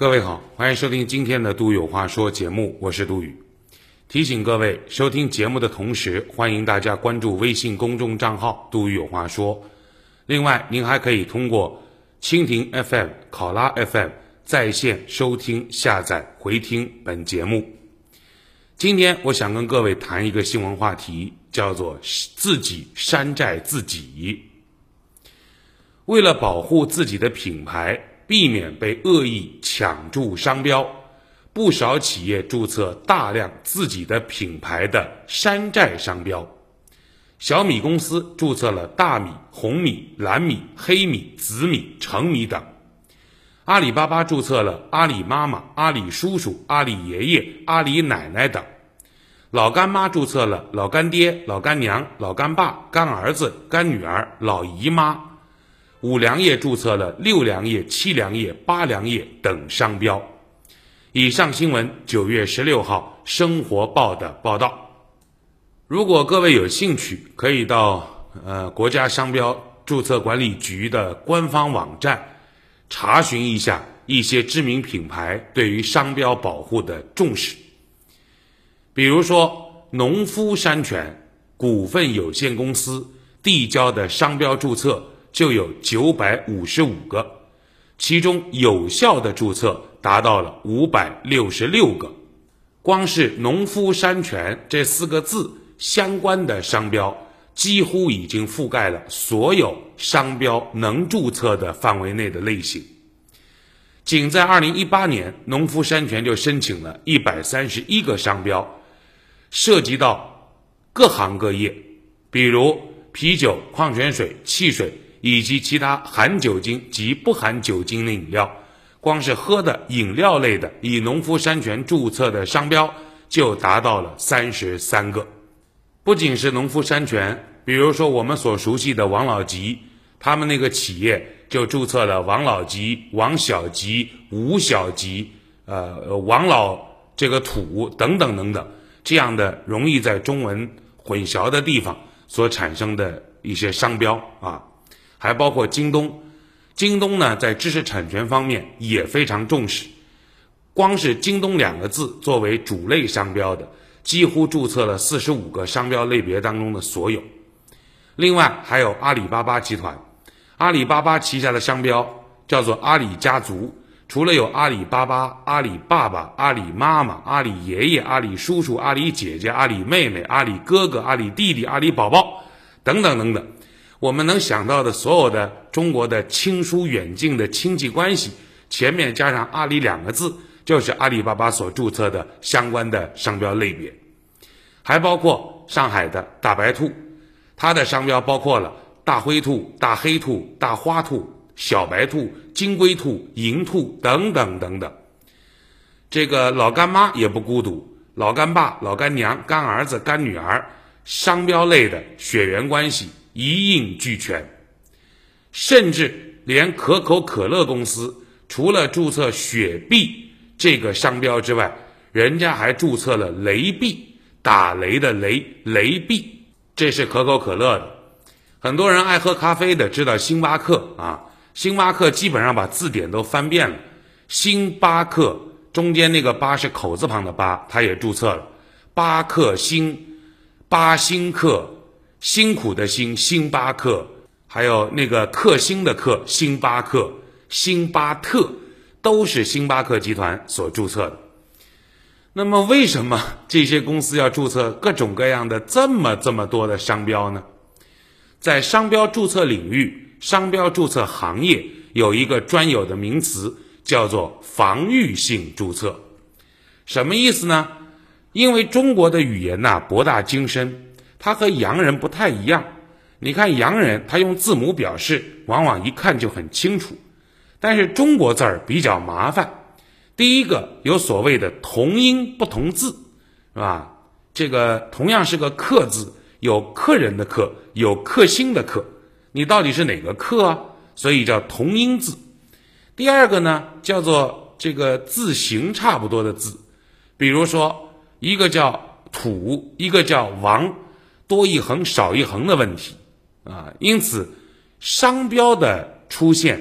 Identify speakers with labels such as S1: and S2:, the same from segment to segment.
S1: 各位好，欢迎收听今天的《杜有话说》节目，我是杜宇。提醒各位，收听节目的同时，欢迎大家关注微信公众账号“杜宇有话说”。另外，您还可以通过蜻蜓 FM、考拉 FM 在线收听、下载、回听本节目。今天，我想跟各位谈一个新闻话题，叫做“自己山寨自己”。为了保护自己的品牌。避免被恶意抢注商标，不少企业注册大量自己的品牌的山寨商标。小米公司注册了大米、红米、蓝米、黑米、紫米、橙米等。阿里巴巴注册了阿里妈妈、阿里叔叔、阿里爷爷、阿里奶奶等。老干妈注册了老干爹、老干娘、老干爸、干儿子、干女儿、老姨妈。五粮液注册了六粮液、七粮液、八粮液等商标。以上新闻九月十六号《生活报》的报道。如果各位有兴趣，可以到呃国家商标注册管理局的官方网站查询一下一些知名品牌对于商标保护的重视。比如说，农夫山泉股份有限公司递交的商标注册。就有九百五十五个，其中有效的注册达到了五百六十六个。光是“农夫山泉”这四个字相关的商标，几乎已经覆盖了所有商标能注册的范围内的类型。仅在二零一八年，农夫山泉就申请了一百三十一个商标，涉及到各行各业，比如啤酒、矿泉水、汽水。以及其他含酒精及不含酒精的饮料，光是喝的饮料类的，以农夫山泉注册的商标就达到了三十三个。不仅是农夫山泉，比如说我们所熟悉的王老吉，他们那个企业就注册了王老吉、王小吉、吴小吉，呃，王老这个土等等等等这样的容易在中文混淆的地方所产生的一些商标啊。还包括京东，京东呢在知识产权方面也非常重视，光是京东两个字作为主类商标的，几乎注册了四十五个商标类别当中的所有。另外还有阿里巴巴集团，阿里巴巴旗下的商标叫做阿里家族，除了有阿里巴巴、阿里爸爸、阿里妈妈、阿里爷爷、阿里叔叔、阿里姐姐、阿里妹妹、阿里哥哥、阿里弟弟、阿里宝宝等等等等。我们能想到的所有的中国的亲疏远近的亲戚关系，前面加上“阿里”两个字，就是阿里巴巴所注册的相关的商标类别，还包括上海的大白兔，它的商标包括了大灰兔、大黑兔、大花兔、小白兔、金龟兔、银兔等等等等。这个老干妈也不孤独，老干爸、老干娘、干儿子、干女儿，商标类的血缘关系。一应俱全，甚至连可口可乐公司除了注册“雪碧”这个商标之外，人家还注册了“雷碧”，打雷的雷，雷碧，这是可口可乐的。很多人爱喝咖啡的知道星巴克啊，星巴克基本上把字典都翻遍了，星巴克中间那个“巴”是口字旁的“巴”，它也注册了，巴克星，巴星克。辛苦的辛，星巴克，还有那个克星的克，星巴克，星巴特，都是星巴克集团所注册的。那么，为什么这些公司要注册各种各样的这么这么多的商标呢？在商标注册领域，商标注册行业有一个专有的名词，叫做防御性注册。什么意思呢？因为中国的语言呐博大精深。它和洋人不太一样，你看洋人他用字母表示，往往一看就很清楚，但是中国字儿比较麻烦。第一个有所谓的同音不同字，是吧？这个同样是个客字，有客人的客，有克星的克，你到底是哪个客啊？所以叫同音字。第二个呢，叫做这个字形差不多的字，比如说一个叫土，一个叫王。多一横少一横的问题，啊，因此商标的出现，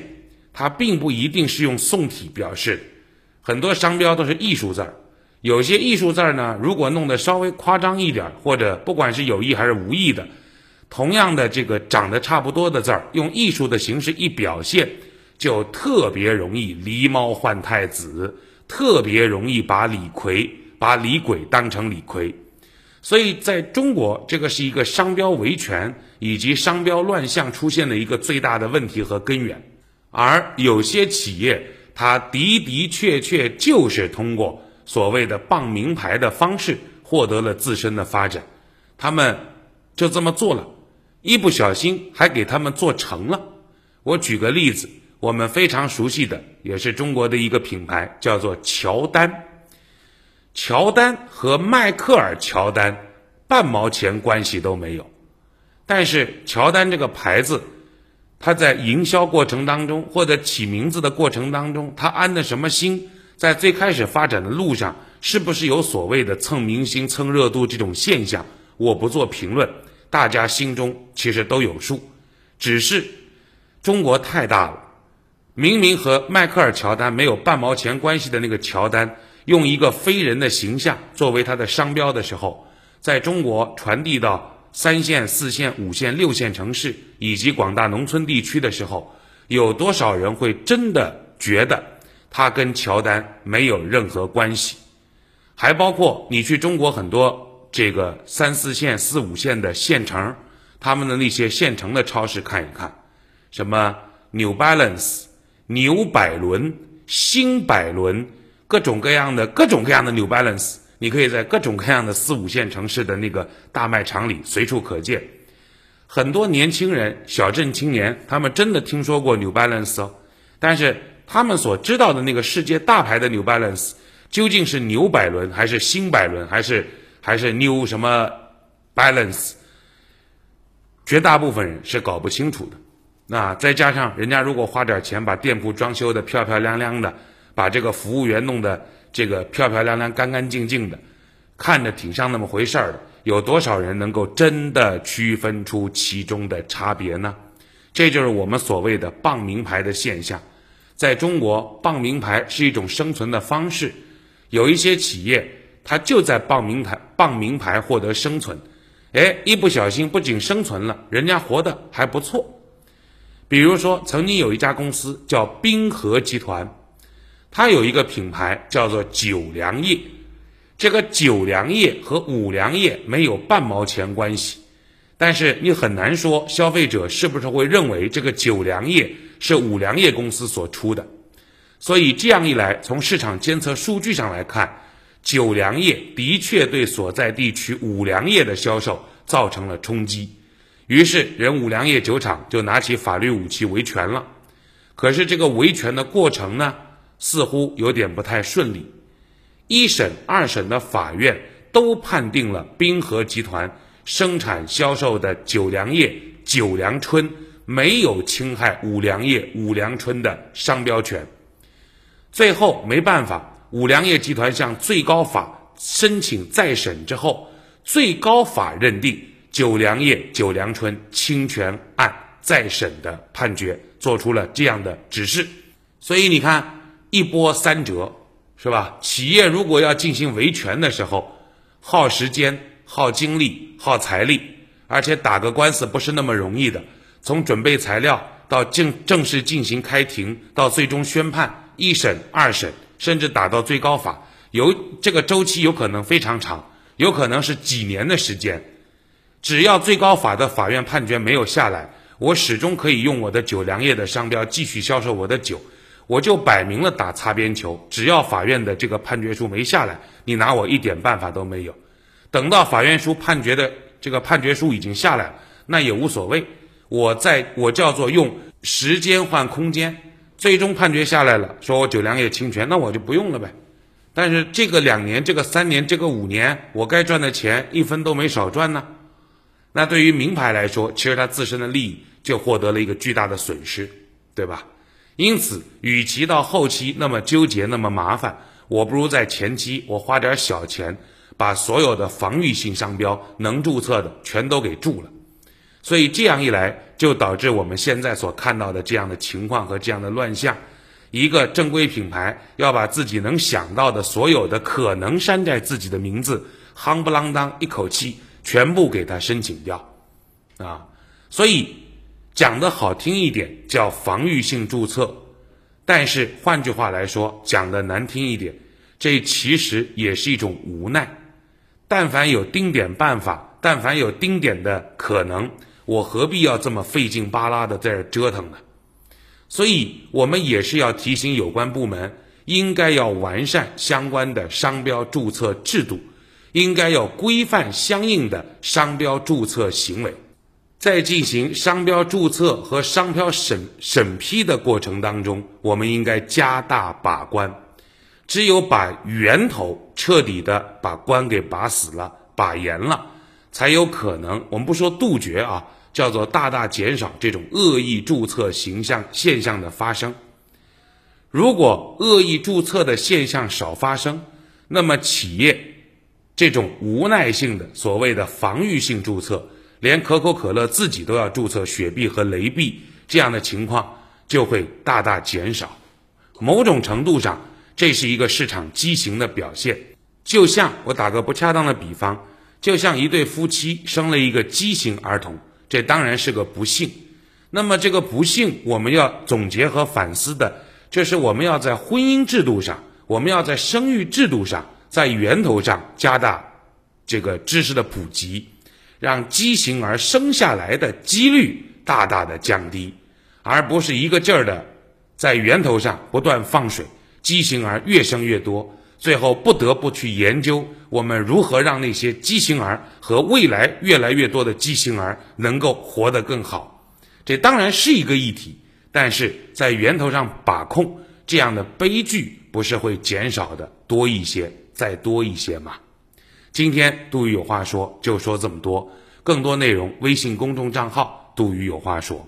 S1: 它并不一定是用宋体表示，很多商标都是艺术字儿，有些艺术字儿呢，如果弄得稍微夸张一点，或者不管是有意还是无意的，同样的这个长得差不多的字儿，用艺术的形式一表现，就特别容易狸猫换太子，特别容易把李逵、把李鬼当成李逵。所以，在中国，这个是一个商标维权以及商标乱象出现的一个最大的问题和根源。而有些企业，它的的确确就是通过所谓的傍名牌的方式获得了自身的发展，他们就这么做了，一不小心还给他们做成了。我举个例子，我们非常熟悉的，也是中国的一个品牌，叫做乔丹。乔丹和迈克尔乔丹半毛钱关系都没有，但是乔丹这个牌子，他在营销过程当中或者起名字的过程当中，他安的什么心？在最开始发展的路上，是不是有所谓的蹭明星、蹭热度这种现象？我不做评论，大家心中其实都有数。只是中国太大了，明明和迈克尔乔丹没有半毛钱关系的那个乔丹。用一个非人的形象作为它的商标的时候，在中国传递到三线、四线、五线、六线城市以及广大农村地区的时候，有多少人会真的觉得它跟乔丹没有任何关系？还包括你去中国很多这个三四线、四五线的县城，他们的那些县城的超市看一看，什么 New Balance、牛百伦、新百伦。各种各样的各种各样的 New Balance，你可以在各种各样的四五线城市的那个大卖场里随处可见。很多年轻人、小镇青年，他们真的听说过 New Balance 哦，但是他们所知道的那个世界大牌的 New Balance，究竟是牛百伦还是新百伦，还是还是 New 什么 Balance？绝大部分人是搞不清楚的。那再加上人家如果花点钱把店铺装修的漂漂亮亮的。把这个服务员弄得这个漂漂亮亮、干干净净的，看着挺像那么回事儿的。有多少人能够真的区分出其中的差别呢？这就是我们所谓的傍名牌的现象。在中国，傍名牌是一种生存的方式。有一些企业，它就在傍名牌、傍名牌获得生存。哎，一不小心，不仅生存了，人家活得还不错。比如说，曾经有一家公司叫滨河集团。它有一个品牌叫做九粮液，这个九粮液和五粮液没有半毛钱关系，但是你很难说消费者是不是会认为这个九粮液是五粮液公司所出的，所以这样一来，从市场监测数据上来看，九粮液的确对所在地区五粮液的销售造成了冲击，于是人五粮液酒厂就拿起法律武器维权了，可是这个维权的过程呢？似乎有点不太顺利，一审、二审的法院都判定了滨河集团生产销售的九粮液“九粮春”没有侵害五粮液“五粮春”的商标权。最后没办法，五粮液集团向最高法申请再审之后，最高法认定九粮液“九粮春”侵权案再审的判决，做出了这样的指示。所以你看。一波三折，是吧？企业如果要进行维权的时候，耗时间、耗精力、耗财力，而且打个官司不是那么容易的。从准备材料到正正式进行开庭，到最终宣判，一审、二审，甚至打到最高法，有这个周期有可能非常长，有可能是几年的时间。只要最高法的法院判决没有下来，我始终可以用我的酒粮业的商标继续销售我的酒。我就摆明了打擦边球，只要法院的这个判决书没下来，你拿我一点办法都没有。等到法院书判决的这个判决书已经下来了，那也无所谓。我在我叫做用时间换空间，最终判决下来了，说我九粮也侵权，那我就不用了呗。但是这个两年、这个三年、这个五年，我该赚的钱一分都没少赚呢。那对于名牌来说，其实它自身的利益就获得了一个巨大的损失，对吧？因此，与其到后期那么纠结、那么麻烦，我不如在前期我花点小钱，把所有的防御性商标能注册的全都给注了。所以这样一来，就导致我们现在所看到的这样的情况和这样的乱象。一个正规品牌要把自己能想到的所有的可能山寨自己的名字，夯不啷当一口气全部给他申请掉，啊，所以讲的好听一点叫防御性注册，但是换句话来说，讲的难听一点，这其实也是一种无奈。但凡有丁点办法，但凡有丁点的可能，我何必要这么费劲巴拉的在这折腾呢？所以，我们也是要提醒有关部门，应该要完善相关的商标注册制度，应该要规范相应的商标注册行为。在进行商标注册和商标审审批的过程当中，我们应该加大把关。只有把源头彻底的把关给把死了、把严了，才有可能。我们不说杜绝啊。叫做大大减少这种恶意注册形象现象的发生。如果恶意注册的现象少发生，那么企业这种无奈性的所谓的防御性注册，连可口可乐自己都要注册雪碧和雷碧这样的情况就会大大减少。某种程度上，这是一个市场畸形的表现。就像我打个不恰当的比方，就像一对夫妻生了一个畸形儿童。这当然是个不幸，那么这个不幸，我们要总结和反思的，就是我们要在婚姻制度上，我们要在生育制度上，在源头上加大这个知识的普及，让畸形儿生下来的几率大大的降低，而不是一个劲儿的在源头上不断放水，畸形儿越生越多。最后不得不去研究我们如何让那些畸形儿和未来越来越多的畸形儿能够活得更好，这当然是一个议题，但是在源头上把控，这样的悲剧不是会减少的多一些，再多一些吗？今天杜宇有话说就说这么多，更多内容微信公众账号杜宇有话说。